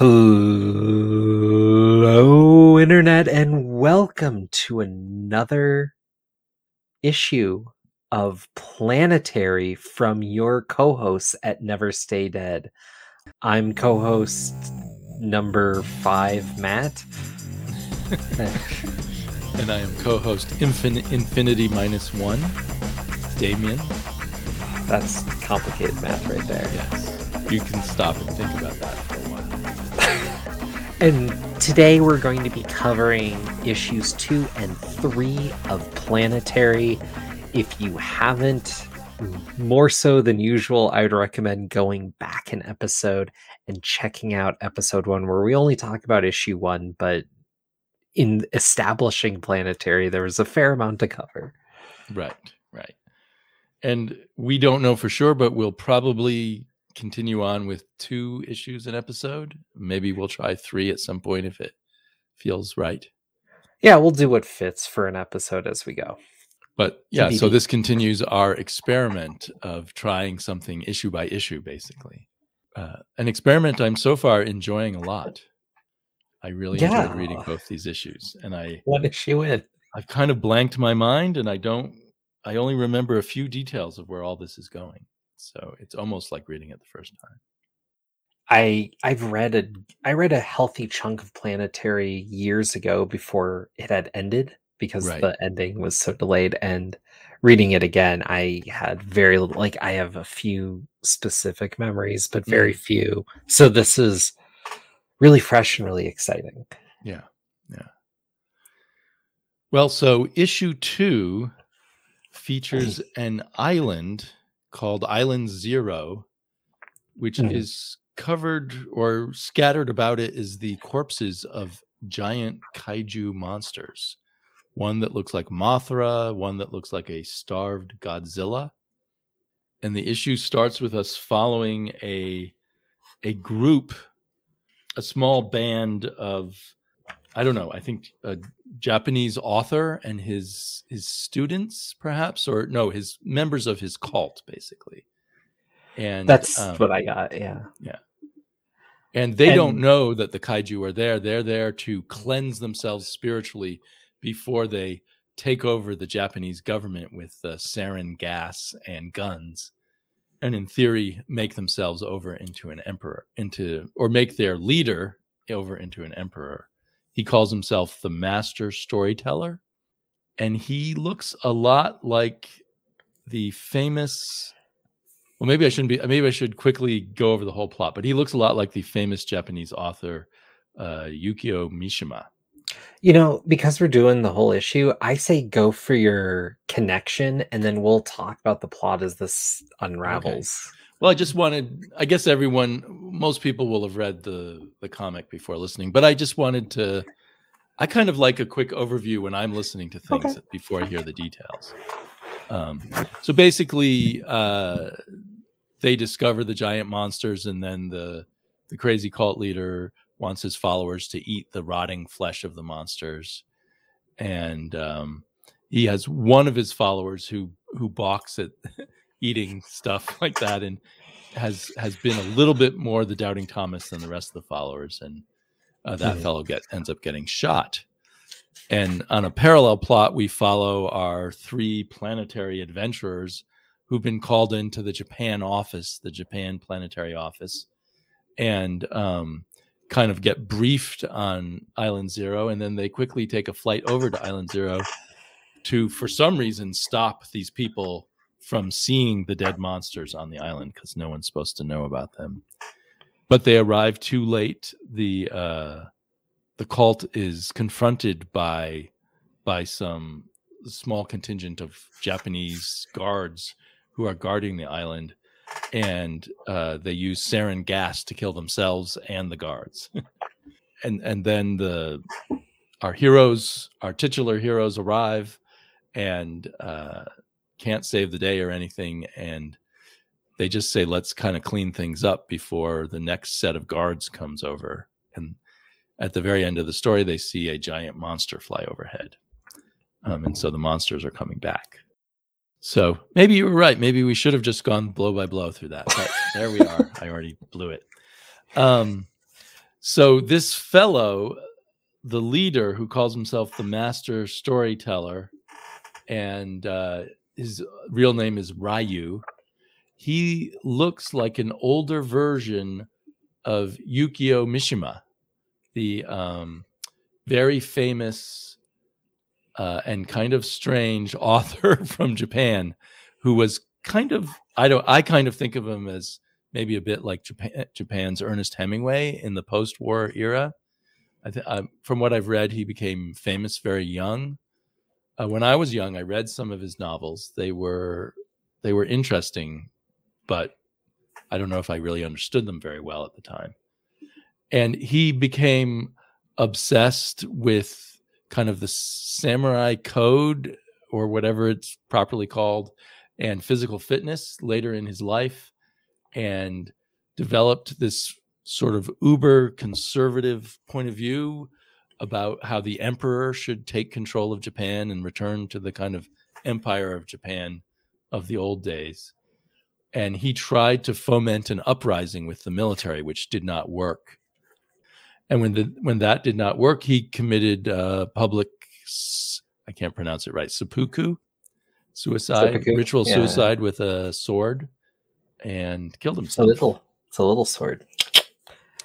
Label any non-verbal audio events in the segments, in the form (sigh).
Hello, Internet, and welcome to another issue of Planetary from your co hosts at Never Stay Dead. I'm co host number five, Matt. (laughs) and I am co-host Infin- Infinity Minus One, Damien. That's complicated math right there. Yes, you can stop and think about that for a while. And today we're going to be covering issues two and three of Planetary. If you haven't, more so than usual, I would recommend going back an episode and checking out episode one, where we only talk about issue one, but in establishing Planetary, there was a fair amount to cover. Right, right. And we don't know for sure, but we'll probably continue on with two issues an episode. Maybe we'll try three at some point if it feels right. Yeah, we'll do what fits for an episode as we go. But yeah, so this continues our experiment of trying something issue by issue, basically. Uh, an experiment I'm so far enjoying a lot. I really Yeah. enjoyed reading both these issues, and I What issue in? I've kind of blanked my mind, and I don't. I only remember a few details of where all this is going. So it's almost like reading it the first time. I I've read a I read a healthy chunk of Planetary years ago before it had ended because Right. the ending was so delayed and reading it again I had very little like I have a few specific memories but very mm-hmm. few. So this is really fresh and really exciting. Yeah, yeah. Well, so issue two features an island called Island Zero, which Mhm. is covered or scattered about it is the corpses of giant kaiju monsters. One that looks like Mothra, one that looks like a starved Godzilla. And the issue starts with us following a a group, a small band of I don't know, I think a Japanese author and his his students perhaps or no, his members of his cult basically. And That's um, what I got. Yeah. Yeah. And they don't know that the kaiju are there. They're there to cleanse themselves spiritually before they take over the Japanese government with uh, sarin gas and guns, and in theory, make themselves over into an emperor, into or make their leader over into an emperor. He calls himself the master storyteller, and he looks a lot like the famous well, maybe I shouldn't be. Maybe I should quickly go over the whole plot. But he looks a lot like the famous Japanese author uh, Yukio Mishima. You know, because we're doing the whole issue, I say go for your connection and then we'll talk about the plot as this unravels. Well, I just wanted. I guess everyone, most people will have read the the comic before listening. But I just wanted to. I kind of like a quick overview when I'm listening to things Okay. before I hear the details. Um, so basically, uh, they discover the giant monsters, and then the the crazy cult leader wants his followers to eat the rotting flesh of the monsters, and um, he has one of his followers who who balks at (laughs) eating stuff (laughs) like that, and has has been a little bit more the doubting Thomas than the rest of the followers, and uh, that Mhm. fellow get ends up getting shot. And on a parallel plot, we follow our three planetary adventurers who've been called into the Japan office, the Japan planetary office, and um, kind of get briefed on Island Zero. And then they quickly take a flight over to Island Zero to, for some reason, stop these people from seeing the dead monsters on the island because no one's supposed to know about them. But they arrive too late. The uh, the cult is confronted by by some small contingent of Japanese guards who are guarding the island, and uh, they use sarin gas to kill themselves and the guards. (laughs) and and then the our heroes, our titular heroes, arrive and uh, can't save the day or anything, and they just say, "Let's kind of clean things up before the next set of guards comes over." And at the very end of the story, they see a giant monster fly overhead. Um, and so the monsters are coming back. So maybe you were right. Maybe we should have just gone blow by blow through that. But there we are. I already blew it. Um, So this fellow, the leader who calls himself the master storyteller, and uh, his real name is Ryu, he looks like an older version of Yukio Mishima, the um, very famous uh, and kind of strange (laughs) author from Japan, who was kind of I don't I kind of think of him as maybe a bit like Japan, Japan's Ernest Hemingway in the post-war era. I th- uh, from what I've read, he became famous very young. Uh, when I was young, I read some of his novels. They were they were interesting, but I don't know if I really understood them very well at the time. And he became obsessed with kind of the samurai code or whatever it's properly called and physical fitness later in his life and developed this sort of uber conservative point of view about how the emperor should take control of Japan and return to the kind of empire of Japan of the old days. And he tried to foment an uprising with the military, which did not work. And when the when that did not work, he committed uh, public I can't pronounce it right seppuku suicide seppuku. ritual yeah. suicide with a sword and killed himself. It's a little, it's a little sword.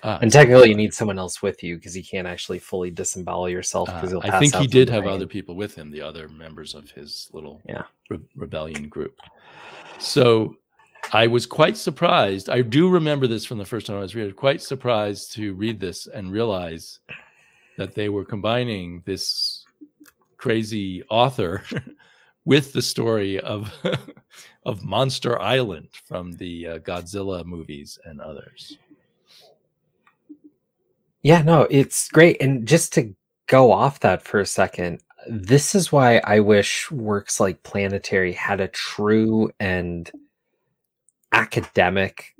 Uh, and technically, you need someone else with you because you can't actually fully disembowel yourself. Because uh, I think he did have other people with him, the other members of his little yeah. re- rebellion group. So I was quite surprised. I do remember this from the first time I was reading. Quite surprised to read this and realize that they were combining this crazy author (laughs) with the story of (laughs) of Monster Island from the uh, Godzilla movies and others. Yeah, no, it's great. And just to go off that for a second, this is why I wish works like Planetary had a true and academic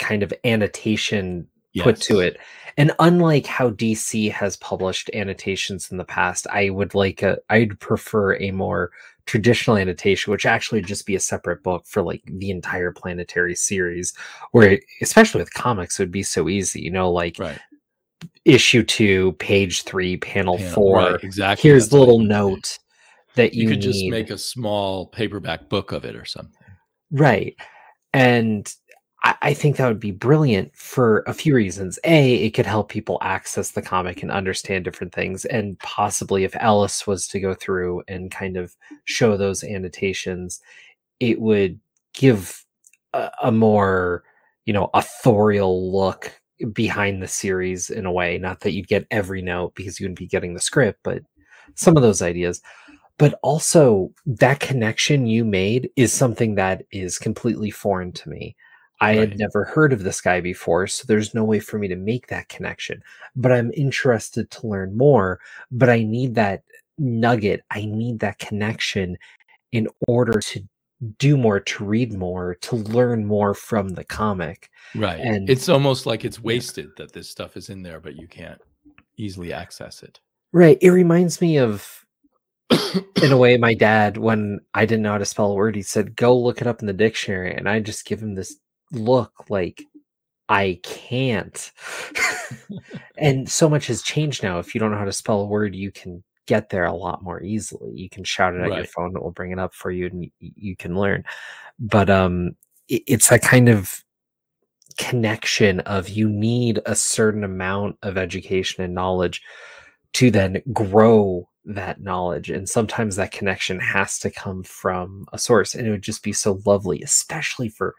kind of annotation yes. put to it. And unlike how DC has published annotations in the past, I would like a I'd prefer a more traditional annotation, which actually just be a separate book for like the entire planetary series, where especially with comics, it would be so easy, you know, like right. Issue two, page three, panel, panel four. Right, exactly. Here's the little note that you, you could need. just make a small paperback book of it or something. Right. And I, I think that would be brilliant for a few reasons. A, it could help people access the comic and understand different things. And possibly if Ellis was to go through and kind of show those annotations, it would give a, a more, you know, authorial look behind the series in a way. Not that you'd get every note because you wouldn't be getting the script, but some of those ideas but also that connection you made is something that is completely foreign to me. I right. had never heard of this guy before, so there's no way for me to make that connection. But I'm interested to learn more, but I need that nugget. I need that connection in order to do more, to read more, to learn more from the comic. Right. And it's almost like it's wasted that this stuff is in there, but you can't easily access it. Right. It reminds me of in a (coughs) way my dad when i didn't know how to spell a word he said go look it up in the dictionary and i just give him this look like I can't. (laughs) and so much has changed now. If you don't know how to spell a word, you can get there a lot more easily. You can shout it at right. your phone, it will bring it up for you and you, can learn. But um it, it's that kind of connection of you need a certain amount of education and knowledge to then grow that knowledge and sometimes that connection has to come from a source and it would just be so lovely especially for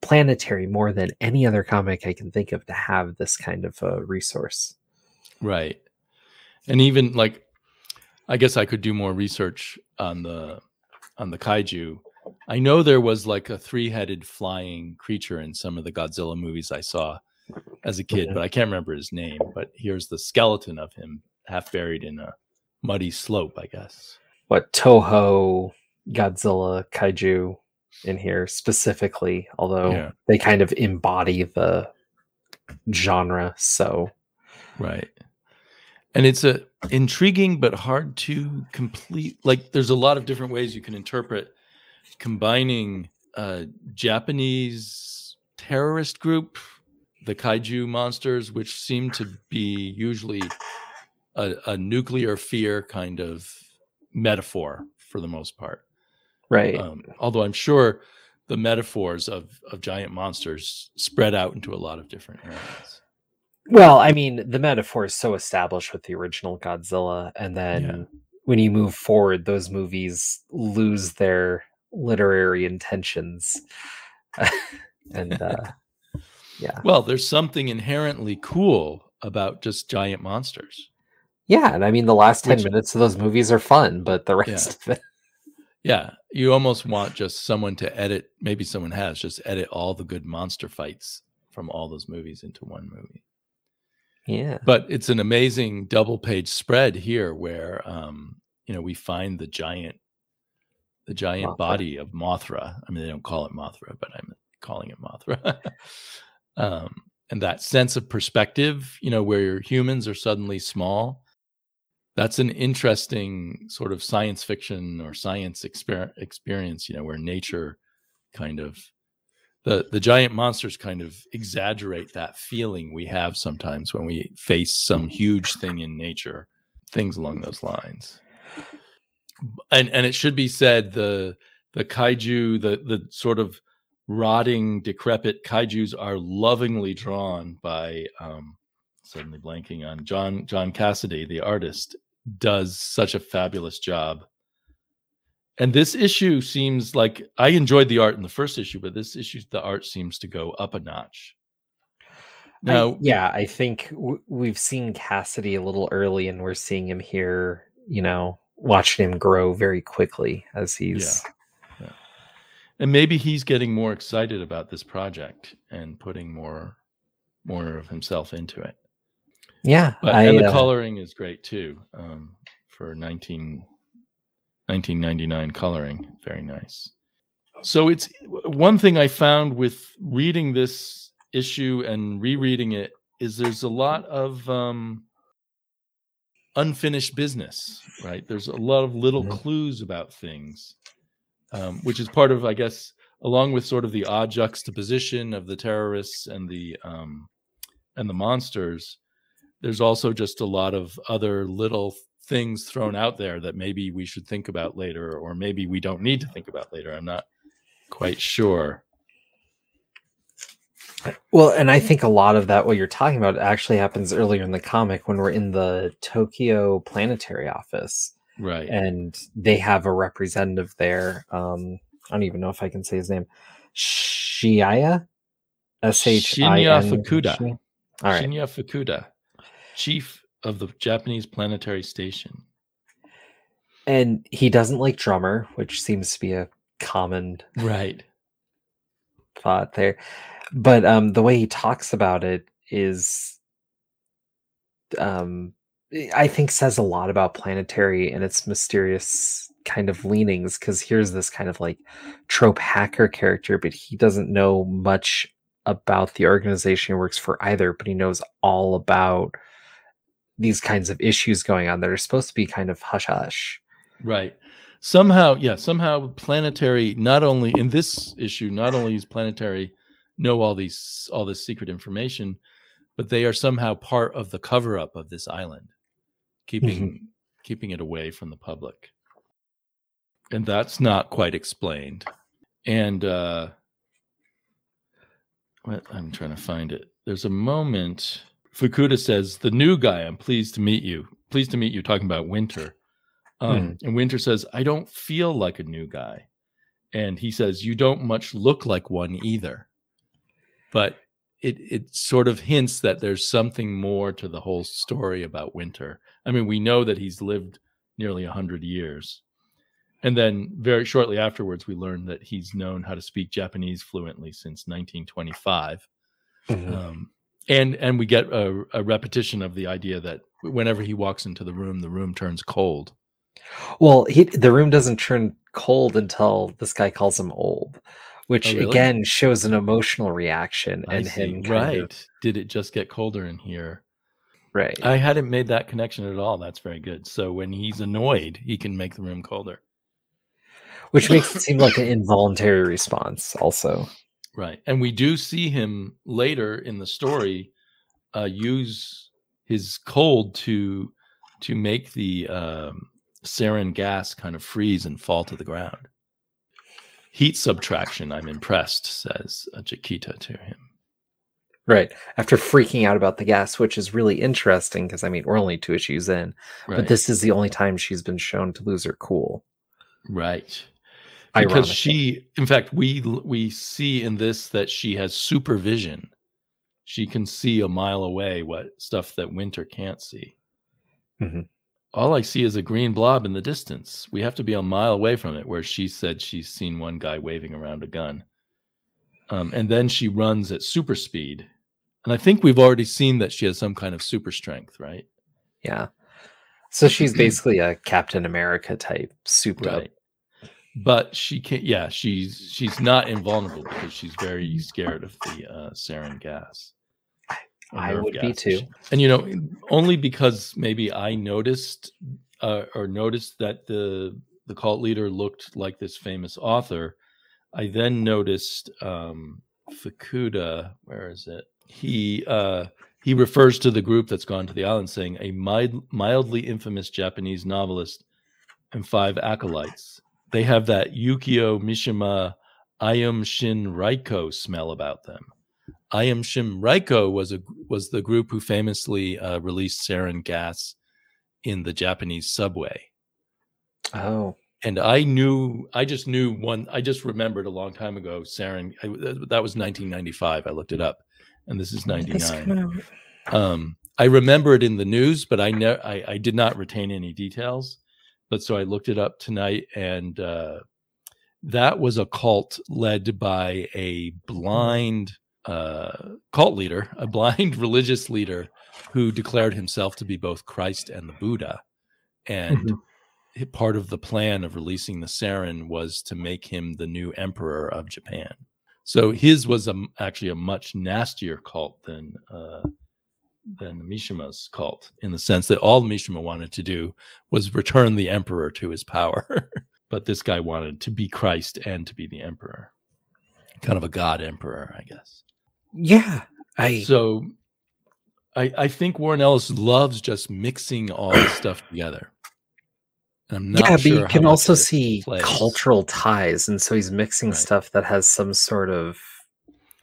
planetary more than any other comic I can think of to have this kind of a resource. Right. And even like I guess I could do more research on the on the kaiju. I know there was like a three-headed flying creature in some of the Godzilla movies I saw as a kid, but I can't remember his name. But here's the skeleton of him half buried in a muddy slope, I guess. What Toho Godzilla kaiju in here specifically, although yeah. they kind of embody the genre. So, right. And it's a intriguing but hard to complete. Like, there's a lot of different ways you can interpret combining a Japanese terrorist group the kaiju monsters, which seem to be usually a, a nuclear fear kind of metaphor for the most part. Right. Um, although I'm sure the metaphors of of giant monsters spread out into a lot of different areas. Well, I mean, the metaphor is so established with the original Godzilla, and then Yeah. when you move forward, those movies lose their literary intentions. (laughs) and uh, yeah, Well, there's something inherently cool about just giant monsters. yeah, and I mean, the last ten Which- minutes of those movies are fun, but the rest of it, Yeah, you almost want just someone to edit. Maybe someone has just edit all the good monster fights from all those movies into one movie. Yeah, But it's an amazing double page spread here where um, you know we find the giant the giant Mothra. body of Mothra. I mean they don't call it Mothra, but I'm calling it Mothra. (laughs) um, and that sense of perspective, you know, where humans are suddenly small. That's an interesting sort of science fiction or science exper- experience, you know, where nature kind of the the giant monsters kind of exaggerate that feeling we have sometimes when we face some huge thing in nature things along those lines. And and it should be said the the kaiju the the sort of rotting decrepit kaijus are lovingly drawn by um suddenly blanking on john john cassaday the artist does such a fabulous job and this issue seems like I enjoyed the art in the first issue, but this issue the art seems to go up a notch. I- Now, yeah, I think w- we've seen Cassaday a little early, and we're seeing him here. You know, watching him grow very quickly as he's. and maybe he's getting more excited about this project and putting more more of himself into it. Yeah, But I, and the uh, coloring is great too. Um, for 19, 1999 coloring, very nice. So it's one thing I found with reading this issue and rereading it is there's a lot of um, unfinished business, right? There's a lot of little Mhm. clues about things, um, which is part of, I guess, along with sort of the odd juxtaposition of the terrorists and the um, and the monsters there's also just a lot of other little things thrown out there that maybe we should think about later or maybe we don't need to think about later i'm not quite sure Well, and I think a lot of that, what you're talking about, actually happens earlier in the comic when we're in the Tokyo Planetary office, right and they have a representative there. Um, I don't even know if I can say his name. Shiaya, S H I Shinya Fukuda. All right, shinya fukuda chief of the japanese planetary station and he doesn't like drummer, which seems to be a common right thought there. But um the way he talks about it is um I think says a lot about planetary and its mysterious kind of leanings because here's this kind of like trope hacker character, but he doesn't know much about the organization he works for either, but he knows all about these kinds of issues going on that are supposed to be kind of hush hush. right. Somehow yeah somehow planetary not only in this issue not only is planetary know all these all this secret information but they are somehow part of the cover up of this island keeping keeping it away from the public. And that's not quite explained. And uh what? I'm trying to find it. There's a moment fukuda says the new guy i'm pleased to meet you pleased to meet you talking about winter. Um, and winter says i don't feel like a new guy. And he says you don't much look like one either. But it it sort of hints that there's something more to the whole story about winter. I mean we know that he's lived nearly 100 years. And then very shortly afterwards we learn that he's known how to speak japanese fluently since 1925 um, and and we get a, a repetition of the idea that whenever he walks into the room the room turns cold Well, he, the room doesn't turn cold until this guy calls him old, which Oh, really? again shows an emotional reaction I and see. him right of- did it just get colder in here right. i hadn't made that connection at all that's very good so when he's annoyed he can make the room colder which makes it seem like an involuntary response, also. Right. And we do see him later in the story uh, use his cold to to make the um, sarin gas kind of freeze and fall to the ground. Heat subtraction, I'm impressed, says uh, Jakita to him. Right. After freaking out about the gas, which is really interesting because I mean, we're only two issues in, Right. but this is the only time she's been shown to lose her cool. right. Because Ironically. she, in fact, we we see in this that she has supervision. She can see a mile away what stuff that Winter can't see. Mhm. All I see is a green blob in the distance. We have to be a mile away from it, where she said she's seen one guy waving around a gun. Um, and then she runs at super speed. And I think we've already seen that she has some kind of super strength, right? Yeah. So she's (clears throat) basically a Captain America type, souped up. But she can't. Yeah, she's she's not invulnerable because she's very scared of the uh, sarin gas. I would be too. And you know, only because maybe I noticed uh, or noticed that the the cult leader looked like this famous author. I then noticed um, Fukuda. Where is it? He uh, he refers to the group that's gone to the island, saying a mild, mildly infamous Japanese novelist and five acolytes. They have that Yukio Mishima Aum Shinrikyo smell about them. Aum Shinrikyo was a was the group who famously uh, released sarin gas in the Japanese subway. Oh, And I knew, I just knew one. I just remembered a long time ago. Sarin, I, that was 1995. I looked it up, and this is That's 99. kind of- Um, I remember it in the news, but I ne- I, I did not retain any details. But so I looked it up tonight, and uh, that was a cult led by a blind uh, cult leader, a blind (laughs) religious leader who declared himself to be both Christ and the Buddha. And Mhm. part of the plan of releasing the sarin was to make him the new emperor of Japan. So his was a, actually a much nastier cult than uh, than the Mishima's cult, in the sense that all Mishima wanted to do was return the emperor to his power. (laughs) but this guy wanted to be Christ and to be the emperor, kind of a god emperor, I guess. yeah. I So I, I think Warren Ellis loves just mixing all this (clears throat) stuff together. And I'm not yeah, but you can also see plays. cultural ties, and so he's mixing Right. stuff that has some sort of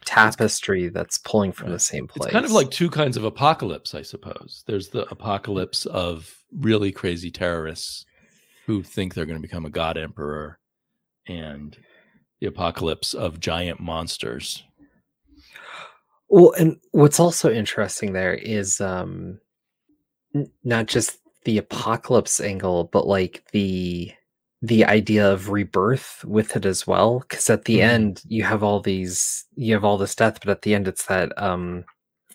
tapestry that's pulling from the same place. It's kind of like two kinds of apocalypse, I suppose. There's the apocalypse of really crazy terrorists who think they're going to become a god emperor, and the apocalypse of giant monsters. Well, and what's also interesting there is um n- not just the apocalypse angle, but like the the idea of rebirth with it as well. Because at the Mhm. end, you have all these, you have all this death, but at the end, it's that um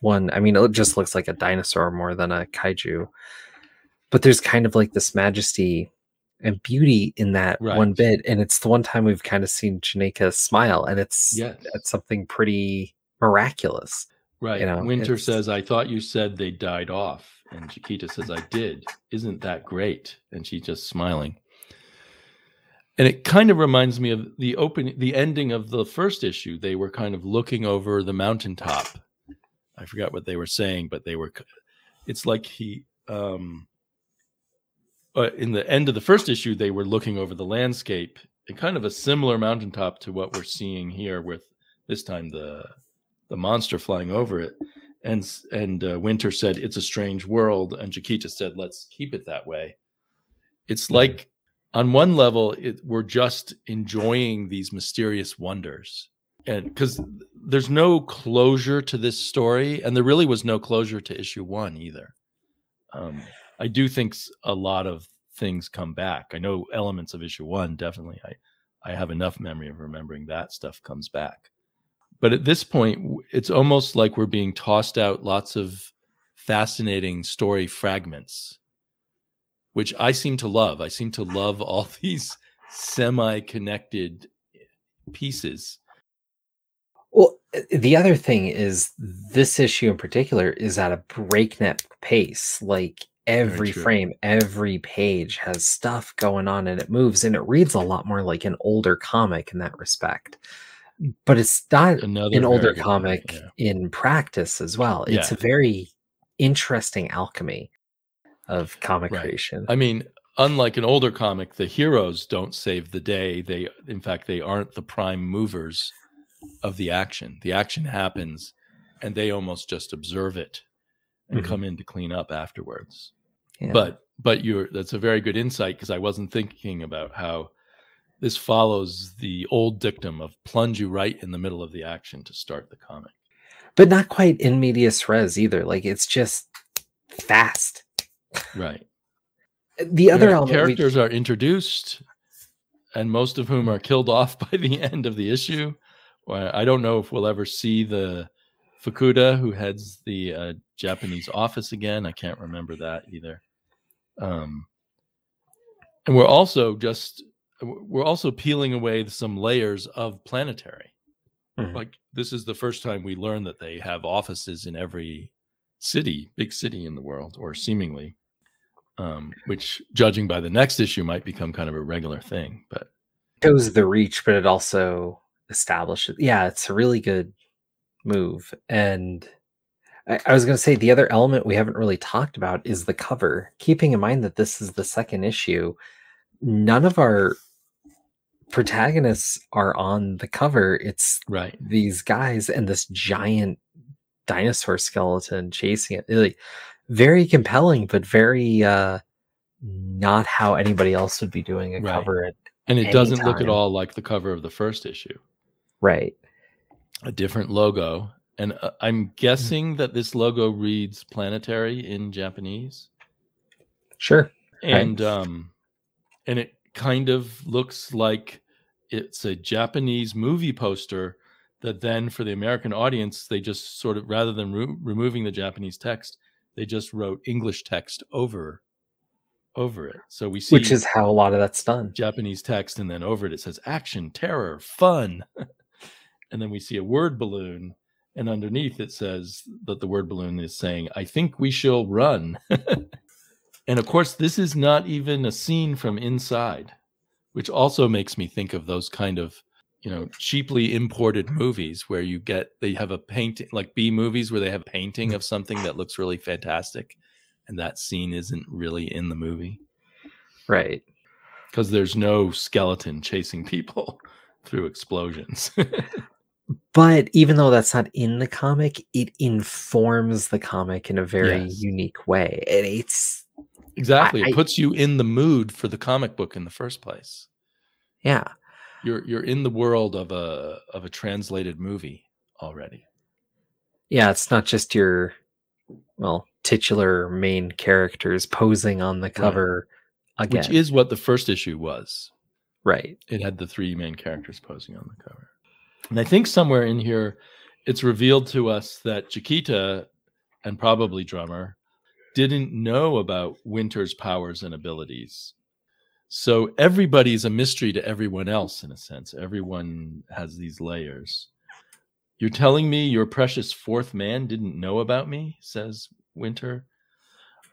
one. I mean, it just looks like a dinosaur more than a kaiju. But there's kind of like this majesty and beauty in that one bit, and it's the one time we've kind of seen Janeka smile, and it's Yes. it's something pretty miraculous. Right. know, Winter it's- says, I thought you said they died off. And Jakita says, I did. Isn't that great? And she's just smiling. And it kind of reminds me of the open the ending of the first issue. They were kind of looking over the mountaintop. I forgot what they were saying, but they were it's like he um uh, in the end of the first issue, they were looking over the landscape, and kind of a similar mountaintop to what we're seeing here, with this time the the monster flying over it. And and uh, Winter said it's a strange world, and Jakita said let's keep it that way. It's like on one level, it, we're just enjoying these mysterious wonders, and because there's no closure to this story, and there really was no closure to issue one either. Um, I do think a lot of things come back. I know elements of issue one definitely. I I have enough memory of remembering that stuff comes back. But at this point, it's almost like we're being tossed out lots of fascinating story fragments, which I seem to love. I seem to love all (laughs) these semi-connected pieces. Well, the other thing is this issue in particular is at a breakneck pace. Like every frame, every page has stuff going on and it moves and it reads a lot more like an older comic in that respect. but it's not Another an older comic yeah. in practice as well. It's Yeah. a very interesting alchemy of comic Right. creation. I mean, unlike an older comic, the heroes don't save the day. They, in fact, they aren't the prime movers of the action. The action happens, and they almost just observe it and Mhm. come in to clean up afterwards. Yeah. But but you're that's a very good insight because I wasn't thinking about how this follows the old dictum of plunge you right in the middle of the action to start the comic. but not quite in medias res either. Like it's just fast. Right. The other Yeah, element we- characters are introduced, and most of whom are killed (laughs) off by the end of the issue. I don't know if we'll ever see the Fukuda who heads the uh, Japanese office again. I can't remember that either. Um, and we're also just we're also peeling away some layers of planetary. Mhm. Like this is the first time we learn that they have offices in every city, big city in the world, or seemingly um, which judging by the next issue might become kind of a regular thing. But it goes the reach, but it also establishes. Yeah, it's a really good move. And I, I was going to say the other element we haven't really talked about is the cover. Keeping in mind that this is the second issue, none of our protagonists are on the cover. It's right, these guys and this giant dinosaur skeleton chasing it. Like very compelling, but very uh not how anybody else would be doing a Right. cover at and it doesn't look at all like the cover of the first issue. right. A different logo, and uh, I'm guessing that this logo reads "planetary" in Japanese, Sure. Right. and um, and it kind of looks like it's a Japanese movie poster that then for the American audience they just sort of rather than re- removing the Japanese text they just wrote English text over over it. So we see Which is how a lot of that's done. Japanese text, and then over it it says action, terror, fun. (laughs) and then we see a word balloon, and underneath it says that the word balloon is saying, I think we shall run. (laughs) and of course, this is not even a scene from inside, which also makes me think of those kind of you know cheaply imported movies where you get they have a painting like b movies where they have painting of something that looks really fantastic and that scene isn't really in the movie Right. because there's no skeleton chasing people (laughs) through explosions. (laughs) But even though that's not in the comic, it informs the comic in a very Yes. unique way. And it's exactly, I- it puts you in the mood for the comic book in the first place. yeah. You're you're in the world of a of a translated movie already. Yeah, it's not just your well, titular main characters posing on the cover again. Which is what the first issue was. right. It had the three main characters posing on the cover. And I think somewhere in here it's revealed to us that Jakita and probably Drummer didn't know about Winter's powers and abilities. So everybody's a mystery to everyone else in a sense. Everyone has these layers. You're telling me your precious fourth man didn't know about me, says Winter.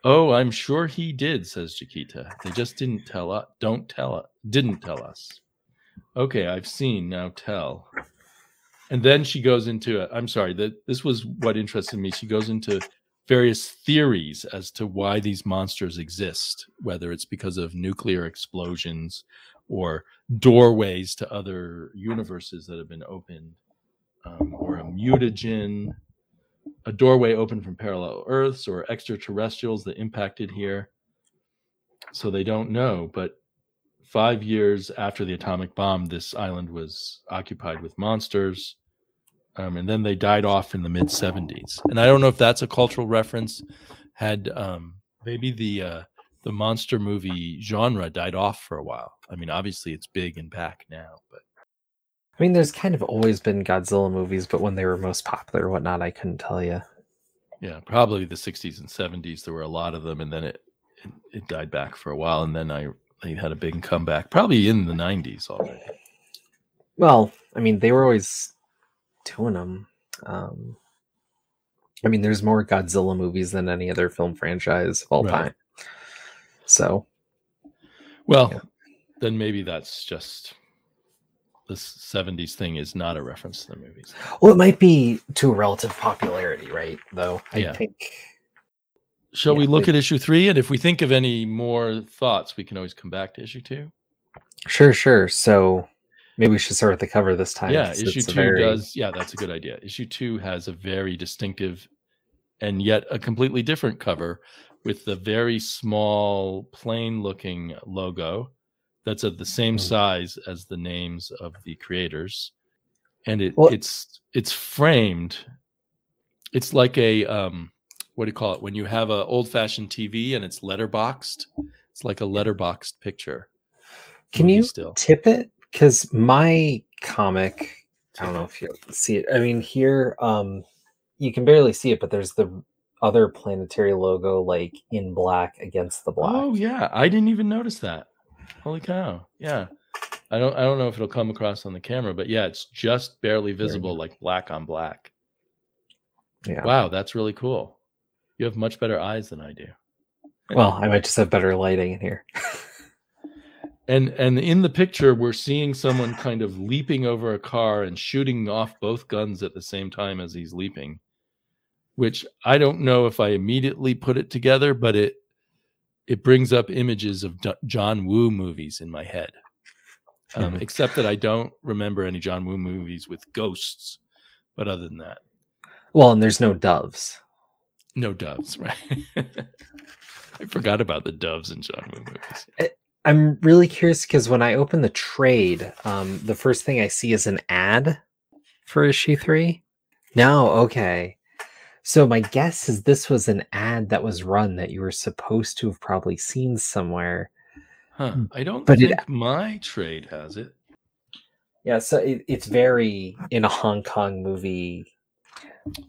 Oh, I'm sure he did, says Jakita. They just didn't tell us. Don't tell us. Didn't tell us. Okay, I've seen. Now tell. And then she goes into. It. I'm sorry. That this was what interested me. She goes into various theories as to why these monsters exist, whether it's because of nuclear explosions or doorways to other universes that have been opened, um, or a mutagen, a doorway open from parallel Earths or extraterrestrials that impacted here. So they don't know. But five years after the atomic bomb, this island was occupied with monsters. Um, and then they died off in the mid 70s. And I don't know if that's a cultural reference. Had um, maybe the uh, the monster movie genre died off for a while. I mean, obviously it's big and back now, but I mean, there's kind of always been Godzilla movies, but when they were most popular or whatnot, I couldn't tell you. yeah, probably the 60s and 70s. There were a lot of them, and then it it, it died back for a while, and then I they had a big comeback, probably in the 90s already. Well, I mean, they were always doing them. Um, I mean, there's more Godzilla movies than any other film franchise of all Right. time. So, Well, Yeah. then maybe that's just this 70s thing is not a reference to the movies. Well, it might be to relative popularity, right? Though I Yeah. think Shall we look we- at issue three? And if we think of any more thoughts, we can always come back to issue two. sure, sure. So maybe we should start with the cover this time. Yeah, issue two very- does. Yeah, that's a good idea. Issue two has a very distinctive and yet a completely different cover with the very small, plain looking logo that's of the same Hmm. size as the names of the creators. And it Well- it's it's framed. It's like a um what do you call it? When you have an old fashioned TV and it's letterboxed, it's like a letterboxed picture. Can you still? tip it? Because my comic, I don't know if you see it. I mean, here, um, you can barely see it, but there's the other planetary logo like in black against the black. Oh yeah, I didn't even notice that. Holy cow! Yeah, I don't I don't know if it'll come across on the camera, but yeah, it's just barely visible, like black on black. yeah. Wow, that's really cool. You have much better eyes than I do. Well, I might just have better lighting in here. (laughs) And and in the picture, we're seeing someone kind of leaping over a car and shooting off both guns at the same time as he's leaping. Which I don't know if I immediately put it together, but it it brings up images of D- John Woo movies in my head. Um. (laughs) Except that I don't remember any John Woo movies with ghosts. But other than that, Well, and there's no doves. no doves, right? (laughs) I forgot about the doves in John Woo movies. I'm really curious because when I open the trade, um, the first thing I see is an ad for issue three. No, okay. So my guess is this was an ad that was run that you were supposed to have probably seen somewhere. Huh. I don't But it- my trade has it. Yeah, so it, it's very in a Hong Kong movie.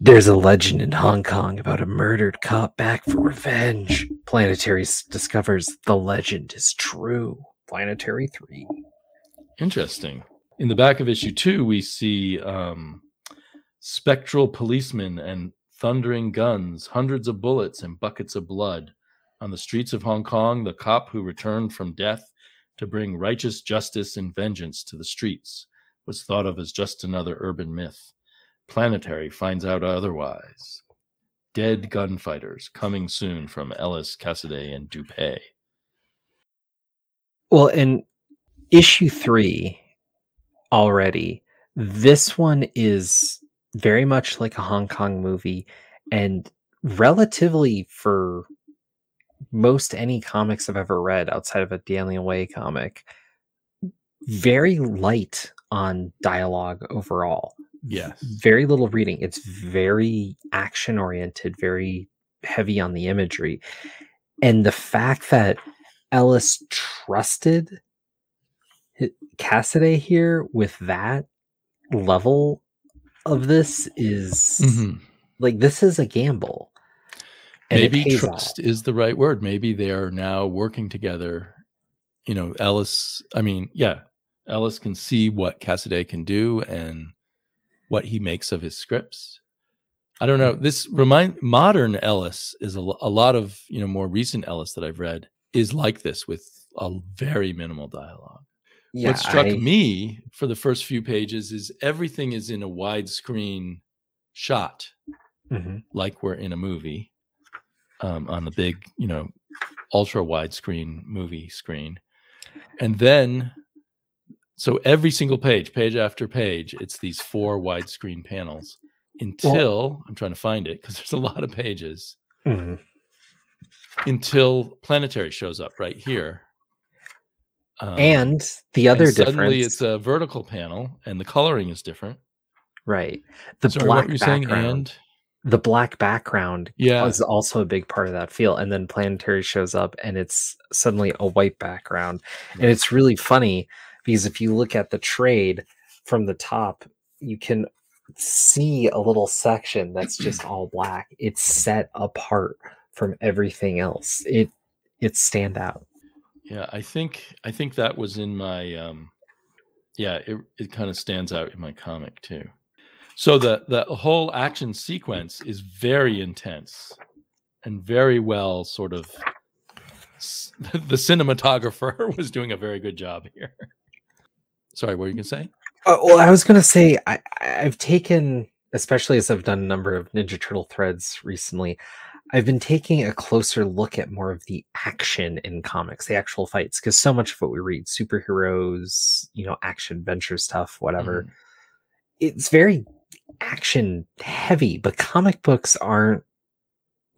There's a legend in Hong Kong about a murdered cop back for revenge. Planetary discovers the legend is true. Planetary 3. Interesting. In the back of issue two, we see um, spectral policemen and thundering guns, hundreds of bullets, and buckets of blood. On the streets of Hong Kong, the cop who returned from death to bring righteous justice and vengeance to the streets was thought of as just another urban myth. Planetary finds out otherwise. Dead gunfighters coming soon from Ellis, Cassaday, and DePuy. Well, in issue three already, this one is very much like a Hong Kong movie and relatively for most any comics I've ever read outside of a Daniel Way comic, very light on dialogue overall. Yes. Very little reading. It's very action oriented, very heavy on the imagery. And the fact that Ellis trusted Cassaday here with that level of this is Mhm. like this is a gamble. Maybe trust off. is the right word maybe they are now working together you know ellis i mean yeah ellis can see what cassaday can do and what he makes of his scripts i don't know this remind modern ellis is a, a lot of you know more recent ellis that i've read is like this with a very minimal dialogue Yeah, what struck I- me for the first few pages is everything is in a widescreen shot Mhm. like we're in a movie um, on the big, you know, ultra widescreen movie screen. And then, so every single page, page after page, it's these four widescreen panels until I'm trying to find it because there's a lot of pages Mhm. until Planetary shows up right here. Um, and the other and difference, suddenly it's a vertical panel and the coloring is different. right? The Sorry, black what were you saying? background. And the black background yeah, is also a big part of that feel. And then Planetary shows up and it's suddenly a white background. And it's really funny because if you look at the trade from the top, you can see a little section that's (clears throat) just all black. It's set apart from everything else. It it's stand out. Yeah, I think I think that was in my um yeah, it it kind of stands out in my comic too. So the the whole action sequence is very intense and very well sort of (laughs) the cinematographer (laughs) was doing a very good job here. Sorry, what were you going to say? Uh, well, I was gonna say I, I've taken, especially as I've done a number of Ninja Turtle threads recently, I've been taking a closer look at more of the action in comics, the actual fights, because so much of what we read, superheroes, you know, action adventure stuff, whatever, Mhm. it's very action heavy, but comic books aren't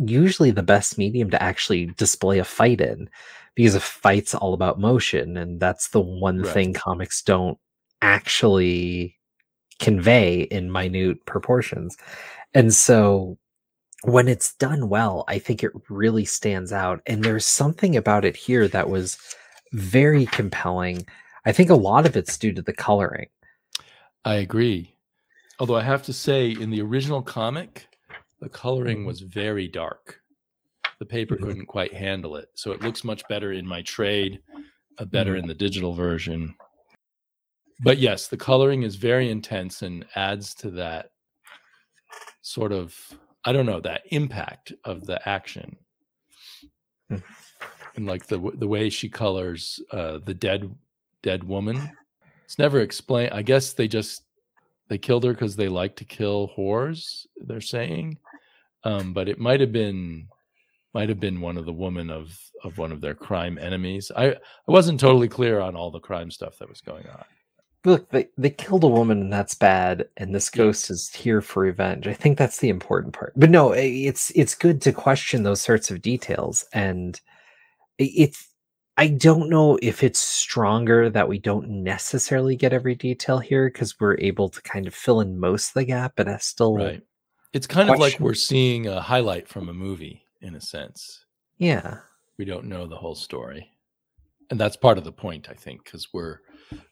usually the best medium to actually display a fight in because a fight's all about motion and that's the one Right. thing comics don't actually convey in minute proportions and so when it's done well i think it really stands out and there's something about it here that was very compelling i think a lot of it's due to the coloring I agree. Although I have to say, in the original comic, the coloring Mhm. was very dark. The paper Mhm. couldn't quite handle it. So it looks much better in my trade, uh, better Mhm. in the digital version. But yes, the coloring is very intense and adds to that sort of, I don't know, that impact of the action. Mm. And like the the way she colors uh, the dead dead woman, it's never explained. I guess they just they killed her because they like to kill whores. They're saying, um, but it might have been might have been one of the women of of one of their crime enemies. I I wasn't totally clear on all the crime stuff that was going on. look they, they killed a woman and that's bad and this ghost is here for revenge i think that's the important part but no it's it's good to question those sorts of details and i- it's i don't know if it's stronger that we don't necessarily get every detail here because we're able to kind of fill in most of the gap but i still Right. It's kind of like we're seeing a highlight from a movie in a sense. yeah We don't know the whole story. And that's part of the point, I think, because we're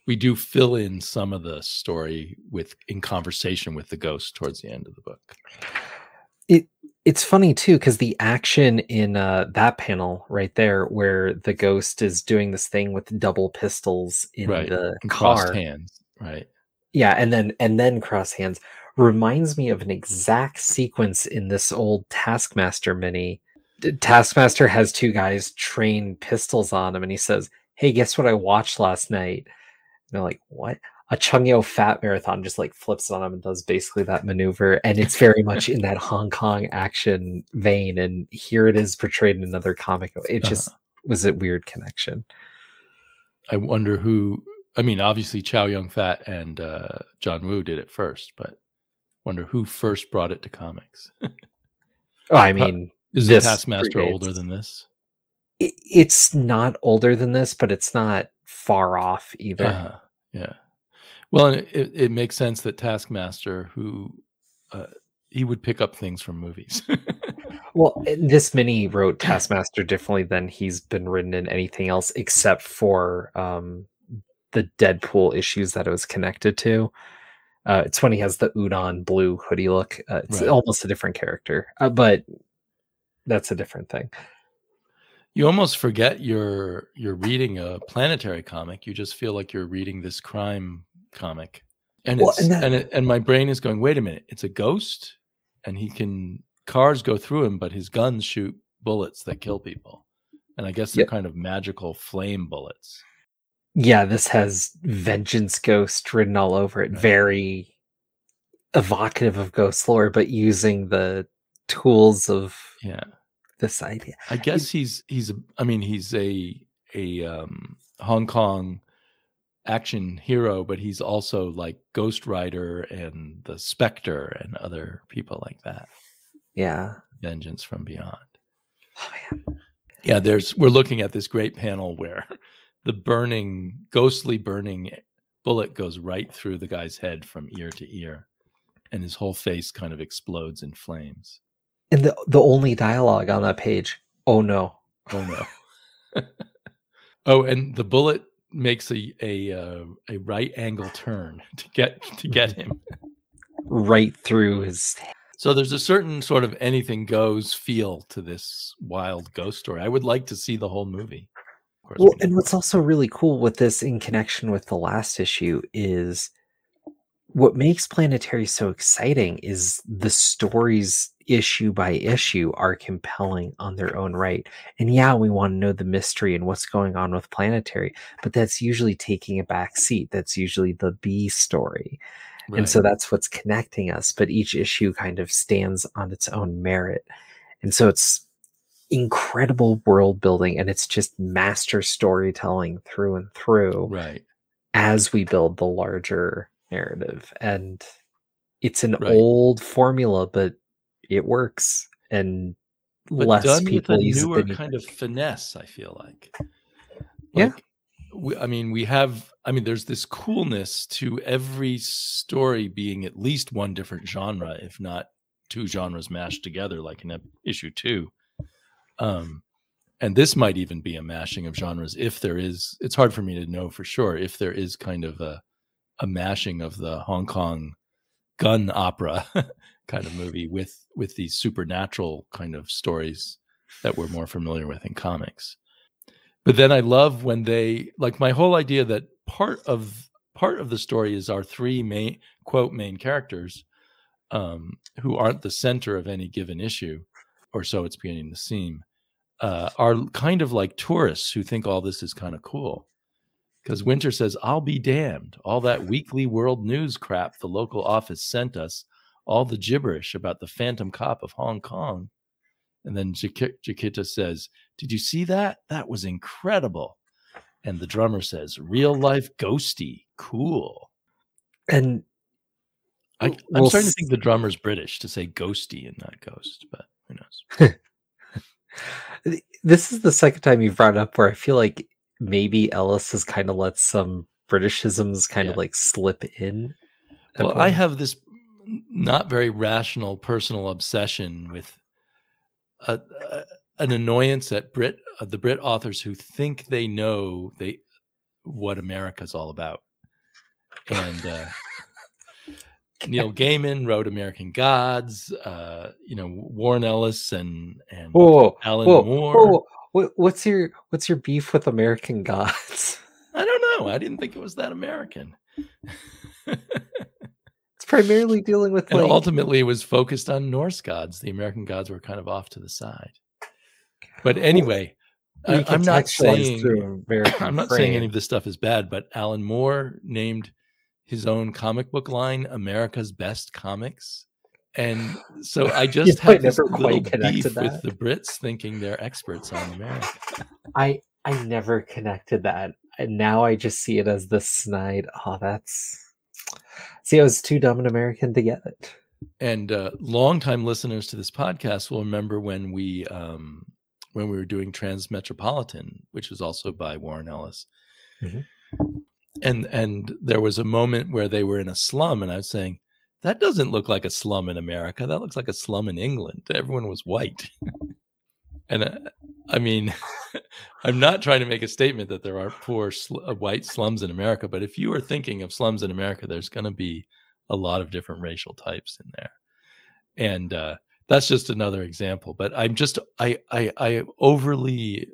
we do fill in some of the story with in conversation with the ghost towards the end of the book. it it's funny too because the action in uh that panel right there where the ghost is doing this thing with double pistols in Right, the And car crossed hands. Right. yeah and then and then cross hands reminds me of an exact sequence in this old taskmaster mini. Taskmaster has two guys train pistols on him and he says hey guess what i watched last night? And they're like what? A Chow Yun Fat marathon just like flips on him and does basically that maneuver and it's very much in that (laughs) hong kong action vein and here it is portrayed in another comic. It just was a weird connection. I wonder who I mean, obviously Chow Yun Fat and uh, John Woo did it first, but wonder who first brought it to comics. (laughs) oh i mean Is This the Taskmaster predates- older than this? it's not older than this, but it's not far off either. Uh-huh. Yeah. Well, it, it makes sense that Taskmaster, who uh, he would pick up things from movies. (laughs) Well, this mini wrote Taskmaster differently than he's been written in anything else, except for um, the Deadpool issues that it was connected to. Uh, it's when he has the udon blue hoodie look. Uh, it's Right. almost a different character, uh, but that's a different thing. you almost forget you're you're reading a planetary comic. You just feel like you're reading this crime comic, and Well, it's and that- and it, and my brain is going, wait a minute, it's a ghost, and he can cars go through him, but his guns shoot bullets that kill people, and I guess they're Yep. kind of magical flame bullets. Yeah, this has Vengeance Ghost written all over it. Very evocative of ghost lore, but using the tools of Yeah. this idea. I guess he's he's a, I mean he's a a um, Hong Kong action hero, but he's also like Ghost Rider and the Spectre and other people like that. Yeah. Vengeance from Beyond. Oh, man. Yeah, there's we're looking at this great panel where the burning, ghostly burning bullet goes right through the guy's head from ear to ear, and his whole face kind of explodes in flames. And the the only dialogue on that page. Oh no. Oh no. (laughs) oh, and the bullet makes a a uh, a right angle turn (laughs) to get to get him. Right through his So there's a certain sort of anything goes feel to this wild ghost story. I would like to see the whole movie. Course, Well, we and what's also really cool with this in connection with the last issue is what makes planetary so exciting is the stories issue by issue are compelling on their own right. And yeah we want to know the mystery and what's going on with planetary but that's usually taking a back seat. That's usually the b story. Right. and so that's what's connecting us but each issue kind of stands on its own merit. And so it's incredible world building and it's just master storytelling through and through right. as we build the larger narrative. And it's an right. old formula but it works and but less done people with a use newer kind of finesse i feel like, like yeah we, i mean we have i mean there's this coolness to every story being at least one different genre if not two genres mashed together like in issue two um and this might even be a mashing of genres if there is it's hard for me to know for sure if there is kind of a a mashing of the Hong Kong gun opera (laughs) kind of movie with with these supernatural kind of stories that we're more familiar with in comics. But then I love when they like my whole idea that part of part of the story is our three main quote main characters um, who aren't the center of any given issue, or so it's beginning to seem, uh, are kind of like tourists who think all this is kind of cool because Winter says, I'll be damned. All that weekly world news crap the local office sent us, all the gibberish about the phantom cop of Hong Kong. And then Jakita says, Did you see that? That was incredible. And the drummer says, Real life ghosty. Cool. And I, am we'll starting to think the drummer's British to say ghosty and not ghost, but who knows? (laughs) this is the second time you've brought up where I feel like maybe Ellis has kind of let some Britishisms kind yeah. of like slip in. Well, I have this not very rational personal obsession with a, a, an annoyance at Brit uh, the Brit authors who think they know they what America's all about. And uh, (laughs) Neil Gaiman wrote American Gods. Uh, you know Warren Ellis and and whoa, Alan whoa, Moore. Whoa, what, what's your what's your beef with American Gods? I don't know. I didn't think it was that American. (laughs) it's primarily dealing with and like, ultimately it was focused on Norse gods. The American gods were kind of off to the side. But anyway, I, am (clears throat) not saying I'm not frame. saying any of this stuff is bad, but Alan Moore named his own comic book line America's Best Comics. And (laughs) so I just have this little beef with the Brits thinking they're experts on America. I I never connected that. And now I just see it as the snide. Oh, that's see, I was too dumb an American to get it. And uh, longtime listeners to this podcast will remember when we um, when we were doing Transmetropolitan, which was also by Warren Ellis. Mm-hmm. And and there was a moment where they were in a slum, and I was saying, that doesn't look like a slum in America. That looks like a slum in England. Everyone was white. and uh, I mean, (laughs) I'm not trying to make a statement that there are poor sl- uh, white slums in America, but if you are thinking of slums in America, there's going to be a lot of different racial types in there. And uh, that's just another example. But I'm just, I, I, I overly,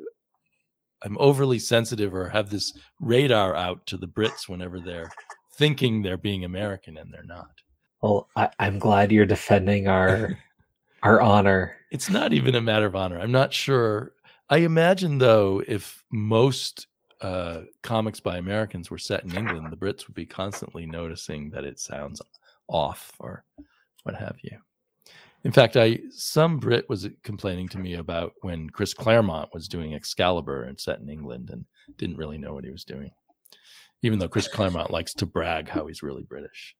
I'm overly sensitive or have this radar out to the Brits whenever they're thinking they're being American and they're not. Well, I, I'm glad you're defending our (laughs) our honor. It's not even a matter of honor. I'm not sure. I imagine though, if most uh, comics by Americans were set in England, the Brits would be constantly noticing that it sounds off or what have you. In fact, I some Brit was complaining to me about when Chris Claremont was doing Excalibur and set in England and didn't really know what he was doing, even though Chris Claremont likes to brag how he's really British.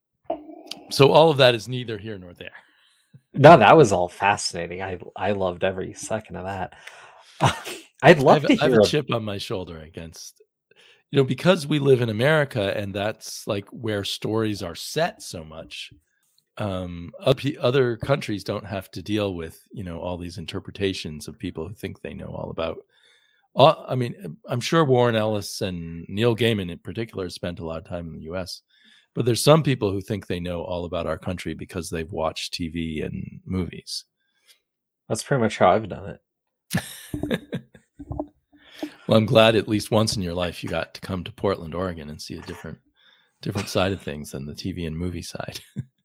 So all of that is neither here nor there. No, that was all fascinating. I I loved every second of that. (laughs) I'd love I have, to hear I have a chip on my shoulder against you know because we live in America and that's like where stories are set so much. Um, other countries don't have to deal with you know all these interpretations of people who think they know all about. I mean, I'm sure Warren Ellis and Neil Gaiman in particular spent a lot of time in the U.S. But there's some people who think they know all about our country because they've watched TV and movies. That's pretty much how I've done it. (laughs) well, I'm glad at least once in your life you got to come to Portland, Oregon and see a different different side of things than the TV and movie side. (laughs)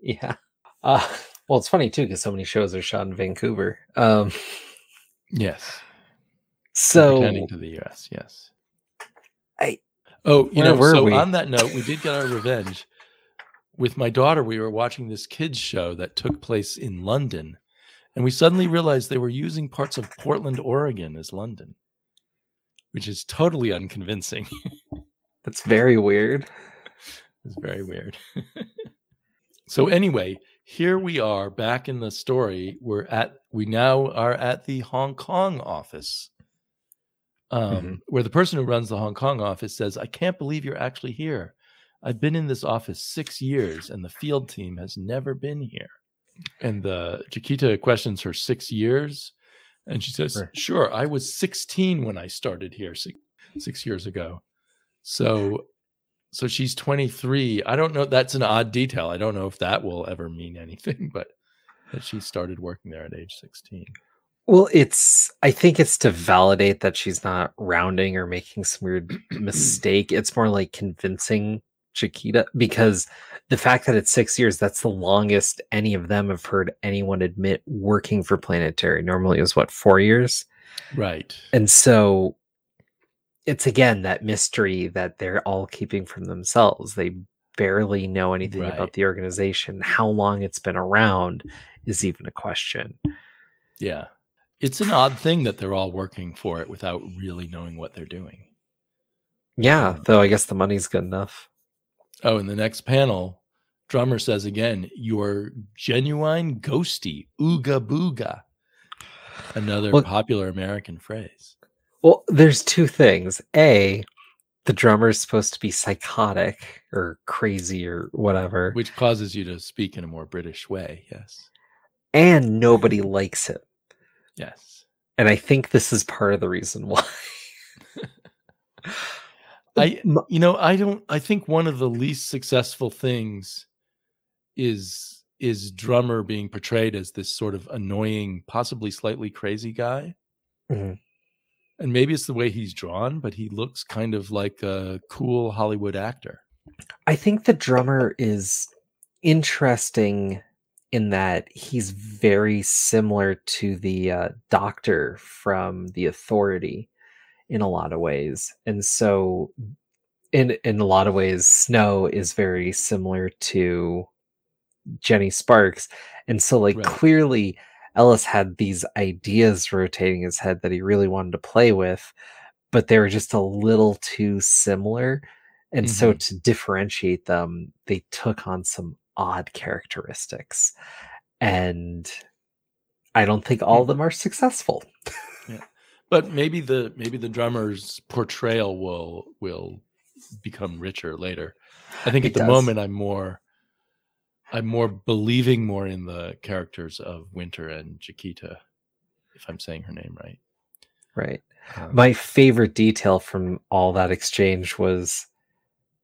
Yeah. Uh, well, it's funny too because so many shows are shot in Vancouver. Um, yes. so Pretending to the US, yes. I- Oh, you Where know, were so we? on that note, we did get our revenge. With my daughter, we were watching this kids show that took place in London, and we suddenly realized they were using parts of Portland, Oregon as London, which is totally unconvincing. that's very weird. (laughs) It's very weird. (laughs) so anyway, here we are back in the story. We're at we now are at the Hong Kong office. Um, Mhm. where the person who runs the Hong Kong office says, I can't believe you're actually here. I've been in this office six years and the field team has never been here. And the Jakita questions her six years. And she says, Right. Sure, I was 16 when I started here six, six years ago. So so she's 23. I don't know. That's an odd detail. I don't know if that will ever mean anything, (laughs) but that she started working there at age 16. Well, it's I think it's to validate that she's not rounding or making some weird (clears throat) mistake. It's more like convincing Jakita because the fact that it's six years, that's the longest any of them have heard anyone admit working for Planetary. Normally it was what, four years? Right. And so it's again that mystery that they're all keeping from themselves. They barely know anything Right. about the organization. How long it's been around is even a question. Yeah. It's an odd thing that they're all working for it without really knowing what they're doing. Yeah, Um, though I guess the money's good enough. Oh, in the next panel, drummer says again, you're genuine ghosty, ooga booga. Another Well- popular American phrase. Well, there's two things. A, the drummer's supposed to be psychotic or crazy or whatever, Which causes you to speak in a more British way. Yes. and nobody likes it. Yes. And I think this is part of the reason why. (laughs) I (laughs) you know, I don't I think one of the least successful things is is drummer being portrayed as this sort of annoying, possibly slightly crazy guy. Mhm. And maybe it's the way he's drawn, but he looks kind of like a cool Hollywood actor. I think the drummer is interesting in that he's very similar to the uh, doctor from the authority in a lot of ways and so in in a lot of ways snow is very similar to jenny sparks and so like Right. clearly ellis had these ideas rotating his head that he really wanted to play with but they were just a little too similar and so mm-hmm. to differentiate them they took on some odd characteristics and i don't think all of mm. them are successful (laughs) But maybe the maybe the drummer's portrayal will will become richer later. I think It at the does. moment I'm more I'm more believing more in the characters of Winter and Jakita, if I'm saying her name right. right. Um, my favorite detail from all that exchange was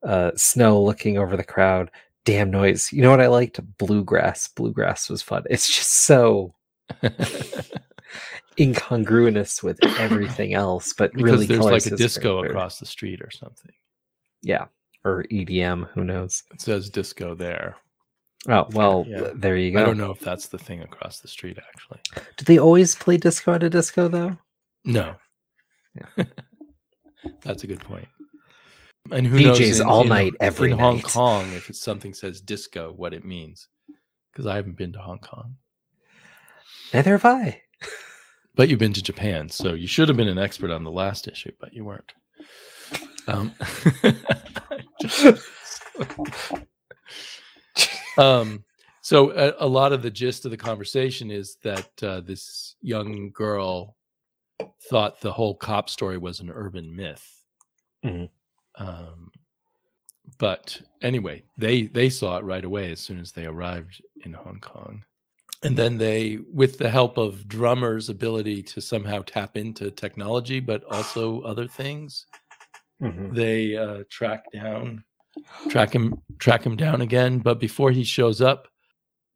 uh snow looking over the crowd. Damn noise. You know what i liked? Bluegrass. Bluegrass was fun. It's just so (laughs) incongruous with everything else but because really there's like a disco across the street or something. yeah. Or edm who knows? It says disco there. Oh well Yeah. there you go I don't know if that's the thing across the street actually. do they always play disco at a disco though No. Yeah. (laughs) That's a good point. And who knows DJs in- all in- night, every in Hong. Kong if it's something says disco, what it means? Because I haven't been to Hong Kong, neither have i but you've been to Japan, so you should have been an expert on the last issue, but you weren't. Um, (laughs) um, so a, a lot of the gist of the conversation is that uh, this young girl thought the whole cop story was an urban myth. Mhm. Um, but anyway, they they saw it right away as soon as they arrived in Hong Kong, and then they, with the help of drummers' ability to somehow tap into technology, but also other things, Mhm. they uh, track down track him track him down again but before he shows up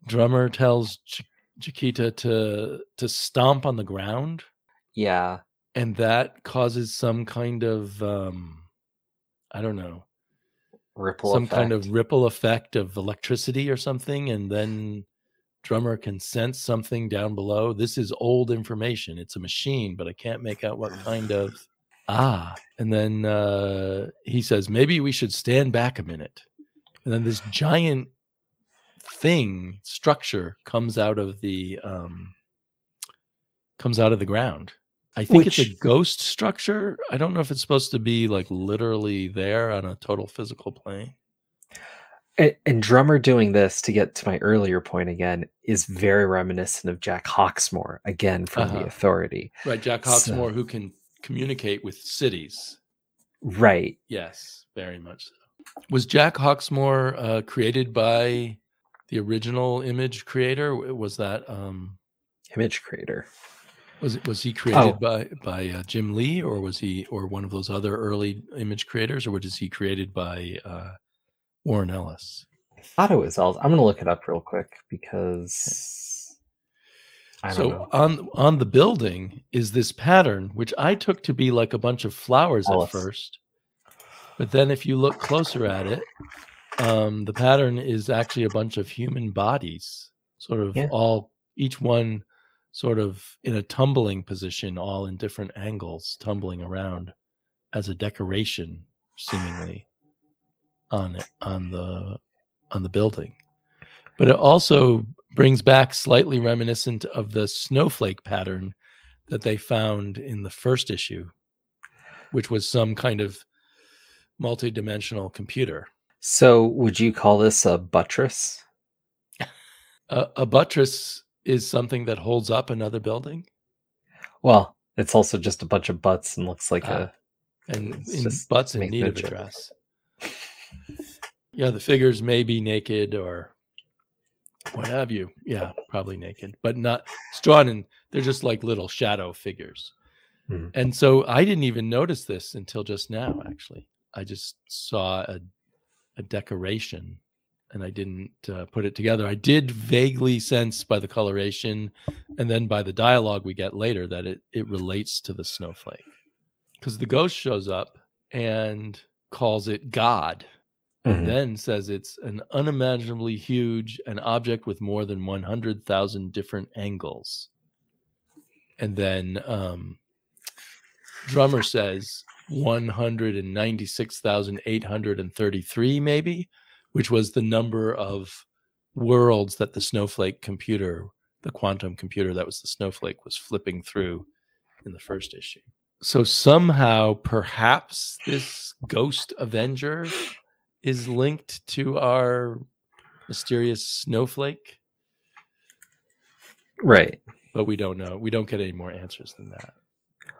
drummer tells Ch- jakita to to stomp on the ground yeah and that causes some kind of um i don't know Ripple some effect. kind of ripple effect of electricity or something, and then drummer can sense something down below. This is old information. It's a machine, but I can't make out what kind of. (laughs) Ah, and then uh, he says maybe we should stand back a minute, and then this giant thing structure comes out of the um, comes out of the ground. I think it's a ghost structure. I don't know if it's supposed to be like literally there on a total physical plane. A- And drummer doing this to get to my earlier point again is very reminiscent of Jack Hawksmoor again from Uh-huh. the Authority. Right, Jack So- Hawksmoor, who can communicate with cities. Right. Yes, very much so. Was Jack Hawksmoor uh, created by the original image creator? Was that um, Image creator. was it was he created Oh. by by uh, Jim Lee, or was he or one of those other early image creators, or was he created by uh, Warren Ellis? I thought it was else. I'm gonna look it up real quick because so know. on on the building is this pattern which i took to be like a bunch of flowers Alice. at first but then if you look closer at it um the pattern is actually a bunch of human bodies sort of Yeah. all each one sort of in a tumbling position all in different angles tumbling around as a decoration seemingly on it on the on the building but it also brings back slightly reminiscent of the snowflake pattern that they found in the first issue, which was some kind of multi-dimensional computer. So would you call this a buttress? A, a buttress is something that holds up another building, Well, it's also just a bunch of butts and looks like Ah, a and in butts in need of a dress. Yeah, the figures may be naked or what have you. Yeah, probably naked, but not it's drawn in. They're just like little shadow figures. Mhm. And so I didn't even notice this until just now. Actually, I just saw a a decoration, and I didn't uh, put it together. I did vaguely sense by the coloration, and then by the dialogue we get later that it it relates to the snowflake, because the ghost shows up and calls it God Mhm. then says it's an unimaginably huge an object with more than 100,000 different angles. And then um, drummer says 196,833 maybe, which was the number of worlds that the snowflake computer, the quantum computer that was the snowflake was flipping through in the first issue. So somehow perhaps this ghost avenger is linked to our mysterious snowflake, right. but we don't know. We don't get any more answers than that.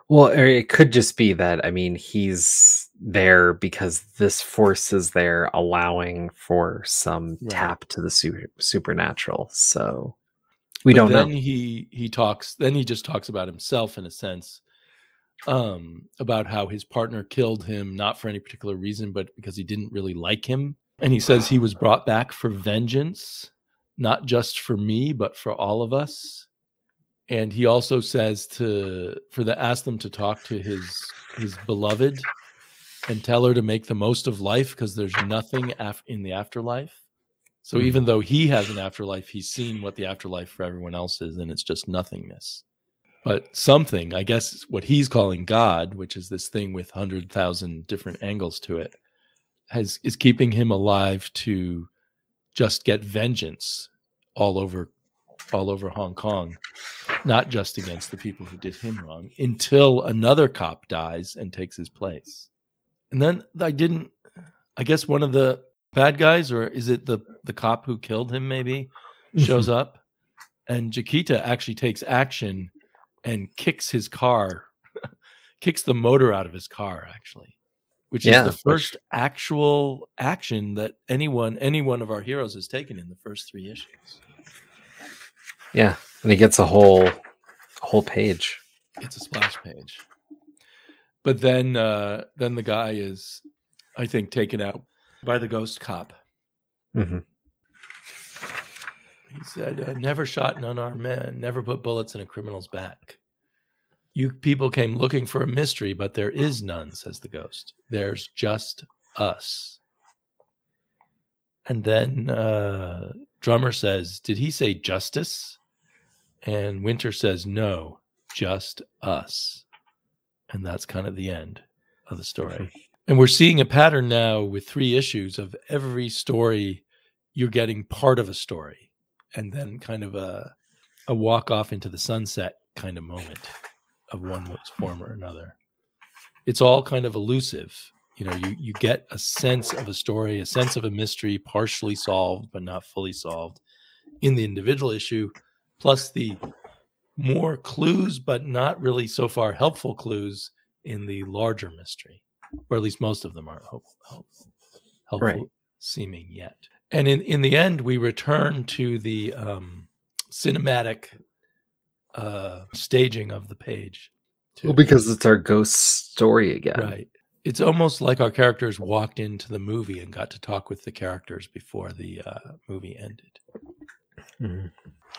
Well, it could just be that I mean he's there because this force is there, allowing for some Right. tap to the su- supernatural. So we But don't then know. he he talks. Then he just talks about himself in a sense, um, about how his partner killed him not for any particular reason, but because he didn't really like him. And he says he was brought back for vengeance, not just for me, but for all of us. And he also says to for the ask them to talk to his his beloved and tell her to make the most of life because there's nothing af- in the afterlife. So Mhm. even though he has an afterlife, he's seen what the afterlife for everyone else is, and it's just nothingness. But something, I guess, what he's calling God, which is this thing with hundred thousand different angles to it, has is keeping him alive to just get vengeance all over, all over Hong Kong, not just against the people who did him wrong, until another cop dies and takes his place. And then I didn't. I guess one of the bad guys, or is it the the cop who killed him? Maybe shows (laughs) up, and Jakita actually takes action and kicks his car, (laughs) kicks the motor out of his car. Actually, which Yeah, is the which- first actual action that anyone, any one of our heroes has taken in the first three issues. Yeah, and he gets a whole whole page. It's a splash page. But then uh then the guy is I think taken out by the ghost cop. Mhm. He said, uh, never shot an unarmed man, never put bullets in a criminal's back. You people came looking for a mystery, but there is none, says the ghost. There's just us. And then uh, Drummer says, Did he say justice? And Winter says, No, just us. And that's kind of the end of the story. (laughs) And we're seeing a pattern now with three issues of every story, you're getting part of a story and then kind of a, a walk off into the sunset kind of moment of one form or another. It's all kind of elusive. You know, you, you get a sense of a story, a sense of a mystery, partially solved, but not fully solved in the individual issue, plus the more clues, but not really so far helpful clues in the larger mystery, or at least most of them aren't helpful, helpful, helpful right. seeming yet. And in, in the end, we return to the um, cinematic uh, staging of the page. Too. Well, because it's our ghost story again. Right. It's almost like our characters walked into the movie and got to talk with the characters before the uh, movie ended. Mm-hmm.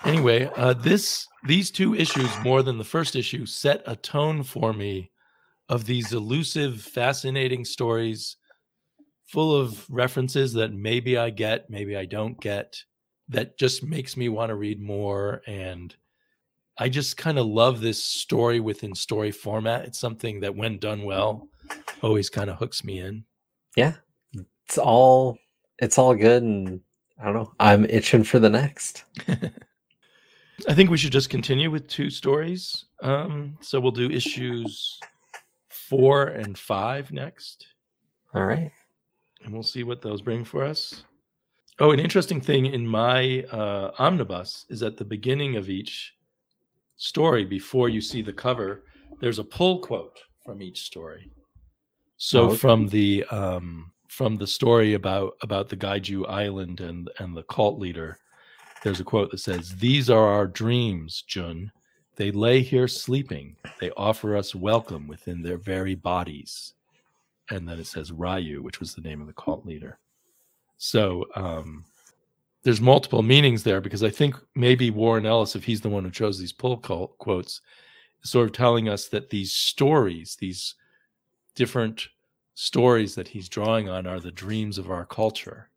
Anyway, uh, this these two issues, more than the first issue, set a tone for me of these elusive, fascinating stories full of references that maybe I get, maybe I don't get, that just makes me want to read more. And I just kind of love this story within story format. It's something that, when done well, always kind of hooks me in. Yeah. It's all it's all good and I don't know. I'm itching for the next. (laughs) (laughs) I think we should just continue with two stories. Um, so we'll do issues four and five next. All right. And we'll see what those bring for us. Oh, an interesting thing in my uh, omnibus is at the beginning of each story, before you see the cover, there's a pull quote from each story. So oh, okay. from the um, from the story about about the Kaiju Island and and the cult leader, there's a quote that says, "These are our dreams, Jun. They lay here sleeping. They offer us welcome within their very bodies." And then it says Ryu, which was the name of the cult leader. So um, there's multiple meanings there because I think maybe Warren Ellis, if he's the one who chose these pull quotes, is sort of telling us that these stories, these different stories that he's drawing on, are the dreams of our culture,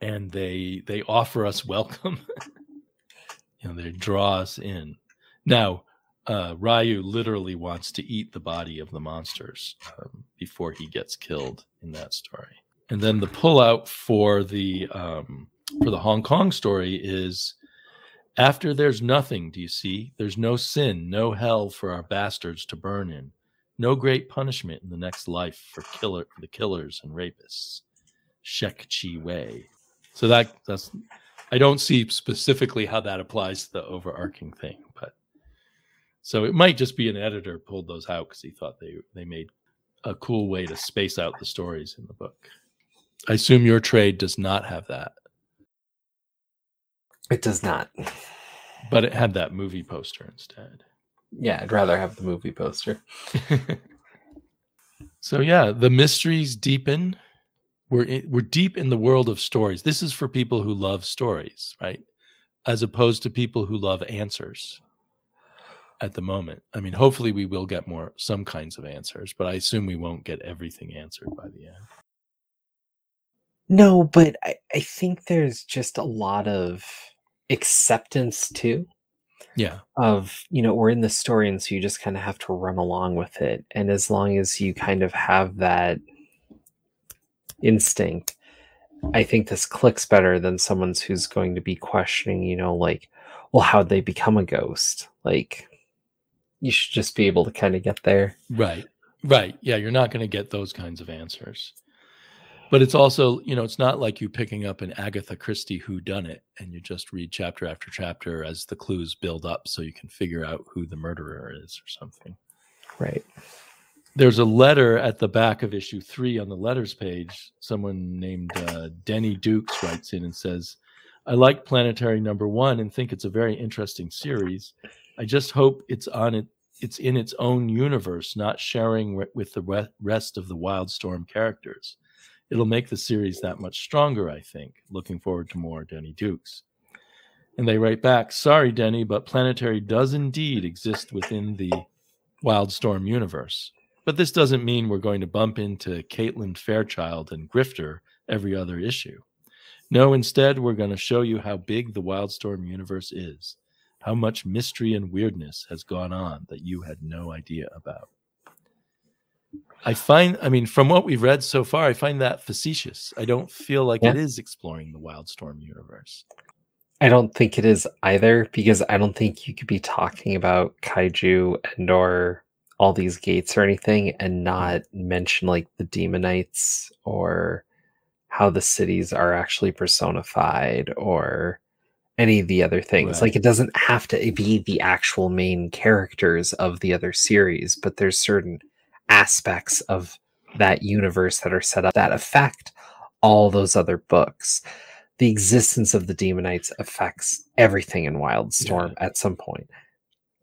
and they they offer us (laughs) welcome. you know, they draw us in. Now, uh, Ryu literally wants to eat the body of the monsters um, before he gets killed in that story. And then the pullout for the um, for the Hong Kong story is after there's nothing, do you see? There's no sin, no hell for our bastards to burn in, no great punishment in the next life for killer for the killers and rapists. Shek Chi Wei. So that that's I don't see specifically how that applies to the overarching thing, so it might just be an editor pulled those out because he thought they they made a cool way to space out the stories in the book. I assume your trade does not have that. It does not. (laughs) But it had that movie poster instead. Yeah, I'd rather have the movie poster. (laughs) so yeah, the mysteries deepen. We're in, we're deep in the world of stories. This is for people who love stories, right? As opposed to people who love answers. At the moment, I mean, hopefully we will get more some kinds of answers, but I assume we won't get everything answered by the end. No, but I, I think there's just a lot of acceptance too. Yeah. Of, you know, we're in the story and so you just kind of have to run along with it. And as long as you kind of have that instinct, I think this clicks better than someone's who's going to be questioning, you know, like, well, how'd they become a ghost? Like, you should just be able to kind of get there. Right. Right. Yeah. You're not going to get those kinds of answers but it's also you know it's not like you picking up an agatha christie who done it and you just read chapter after chapter as the clues build up so you can figure out who the murderer is or something right there's a letter at the back of issue three on the letters page someone named uh, denny dukes writes in and says i like planetary number one and think it's a very interesting series i just hope it's on it it's in its own universe not sharing with the rest of the wildstorm characters it'll make the series that much stronger, I think. Looking forward to more Denny Dukes. And they write back, sorry, Denny, but Planetary does indeed exist within the Wildstorm universe. But this doesn't mean we're going to bump into Caitlin Fairchild and Grifter every other issue. No, instead, we're going to show you how big the Wildstorm universe is, how much mystery and weirdness has gone on that you had no idea about. I find, I mean, from what we've read so far, I find that facetious. I don't feel like Yeah. it is exploring the Wildstorm universe. I don't think it is either because I don't think you could be talking about kaiju and or all these gates or anything and not mention like the Daemonites or how the cities are actually personified or any of the other things. Right. Like it doesn't have to be the actual main characters of the other series, but there's certain aspects of that universe that are set up that affect all those other books the existence of the Daemonites affects everything in Wildstorm at some point.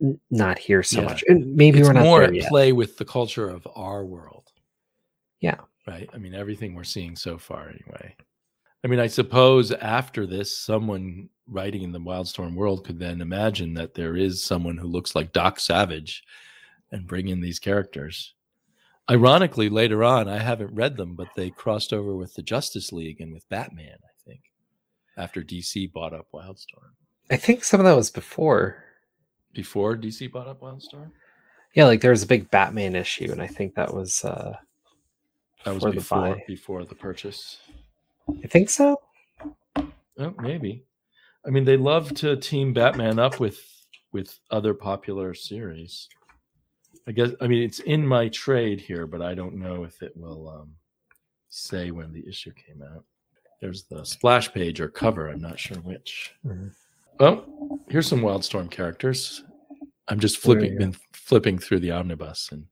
N- Not here so Yeah. much. And maybe it's we're not more at yet. play with the culture of our world. Yeah. Right. I mean, everything we're seeing so far, anyway. I mean, I suppose after this, someone writing in the Wildstorm world could then imagine that there is someone who looks like Doc Savage and bring in these characters. Ironically, later on, I haven't read them, but they crossed over with the Justice League and with Batman, I think, after DC bought up Wildstorm. I think some of that was before. Before DC bought up Wildstorm? Yeah, like there was a big Batman issue, and I think that was uh That was For the before buy. before the purchase. I think so. Oh, maybe. I mean, they love to team Batman up with with other popular series. I guess. I mean, it's in my trade here, but I don't know if it will um, say when the issue came out. There's the splash page or cover. I'm not sure which. Mhm. Well, here's some Wildstorm characters. I'm just flipping, been flipping through the omnibus and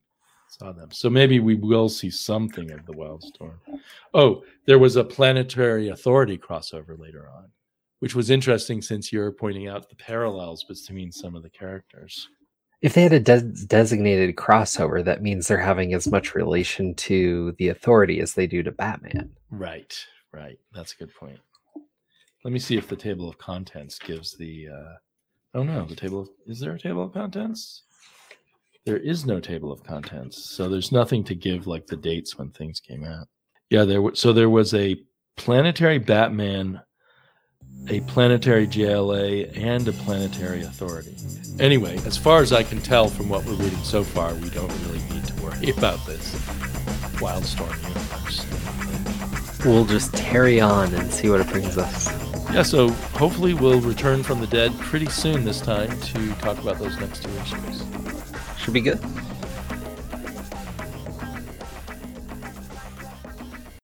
saw them. So maybe we will see something of the Wildstorm. Oh, there was a planetary authority crossover later on, which was interesting since you're pointing out the parallels between some of the characters. If they had a des- designated crossover, that means they're having as much relation to the authority as they do to Batman. Right, right. That's a good point. Let me see if the table of contents gives the. Uh, oh no, the table. Of, is there a table of contents? There is no table of contents, so there's nothing to give like the dates when things came out. Yeah, there. wa- So there was a planetary Batman, a planetary JLA, and a planetary Authority. Anyway, as far as I can tell from what we're reading so far, we don't really need to worry (laughs) about this Wildstorm universe. We'll just tarry on and see what it brings us. Yeah, so hopefully we'll return from the dead pretty soon this time to talk about those next two issues. Should be good.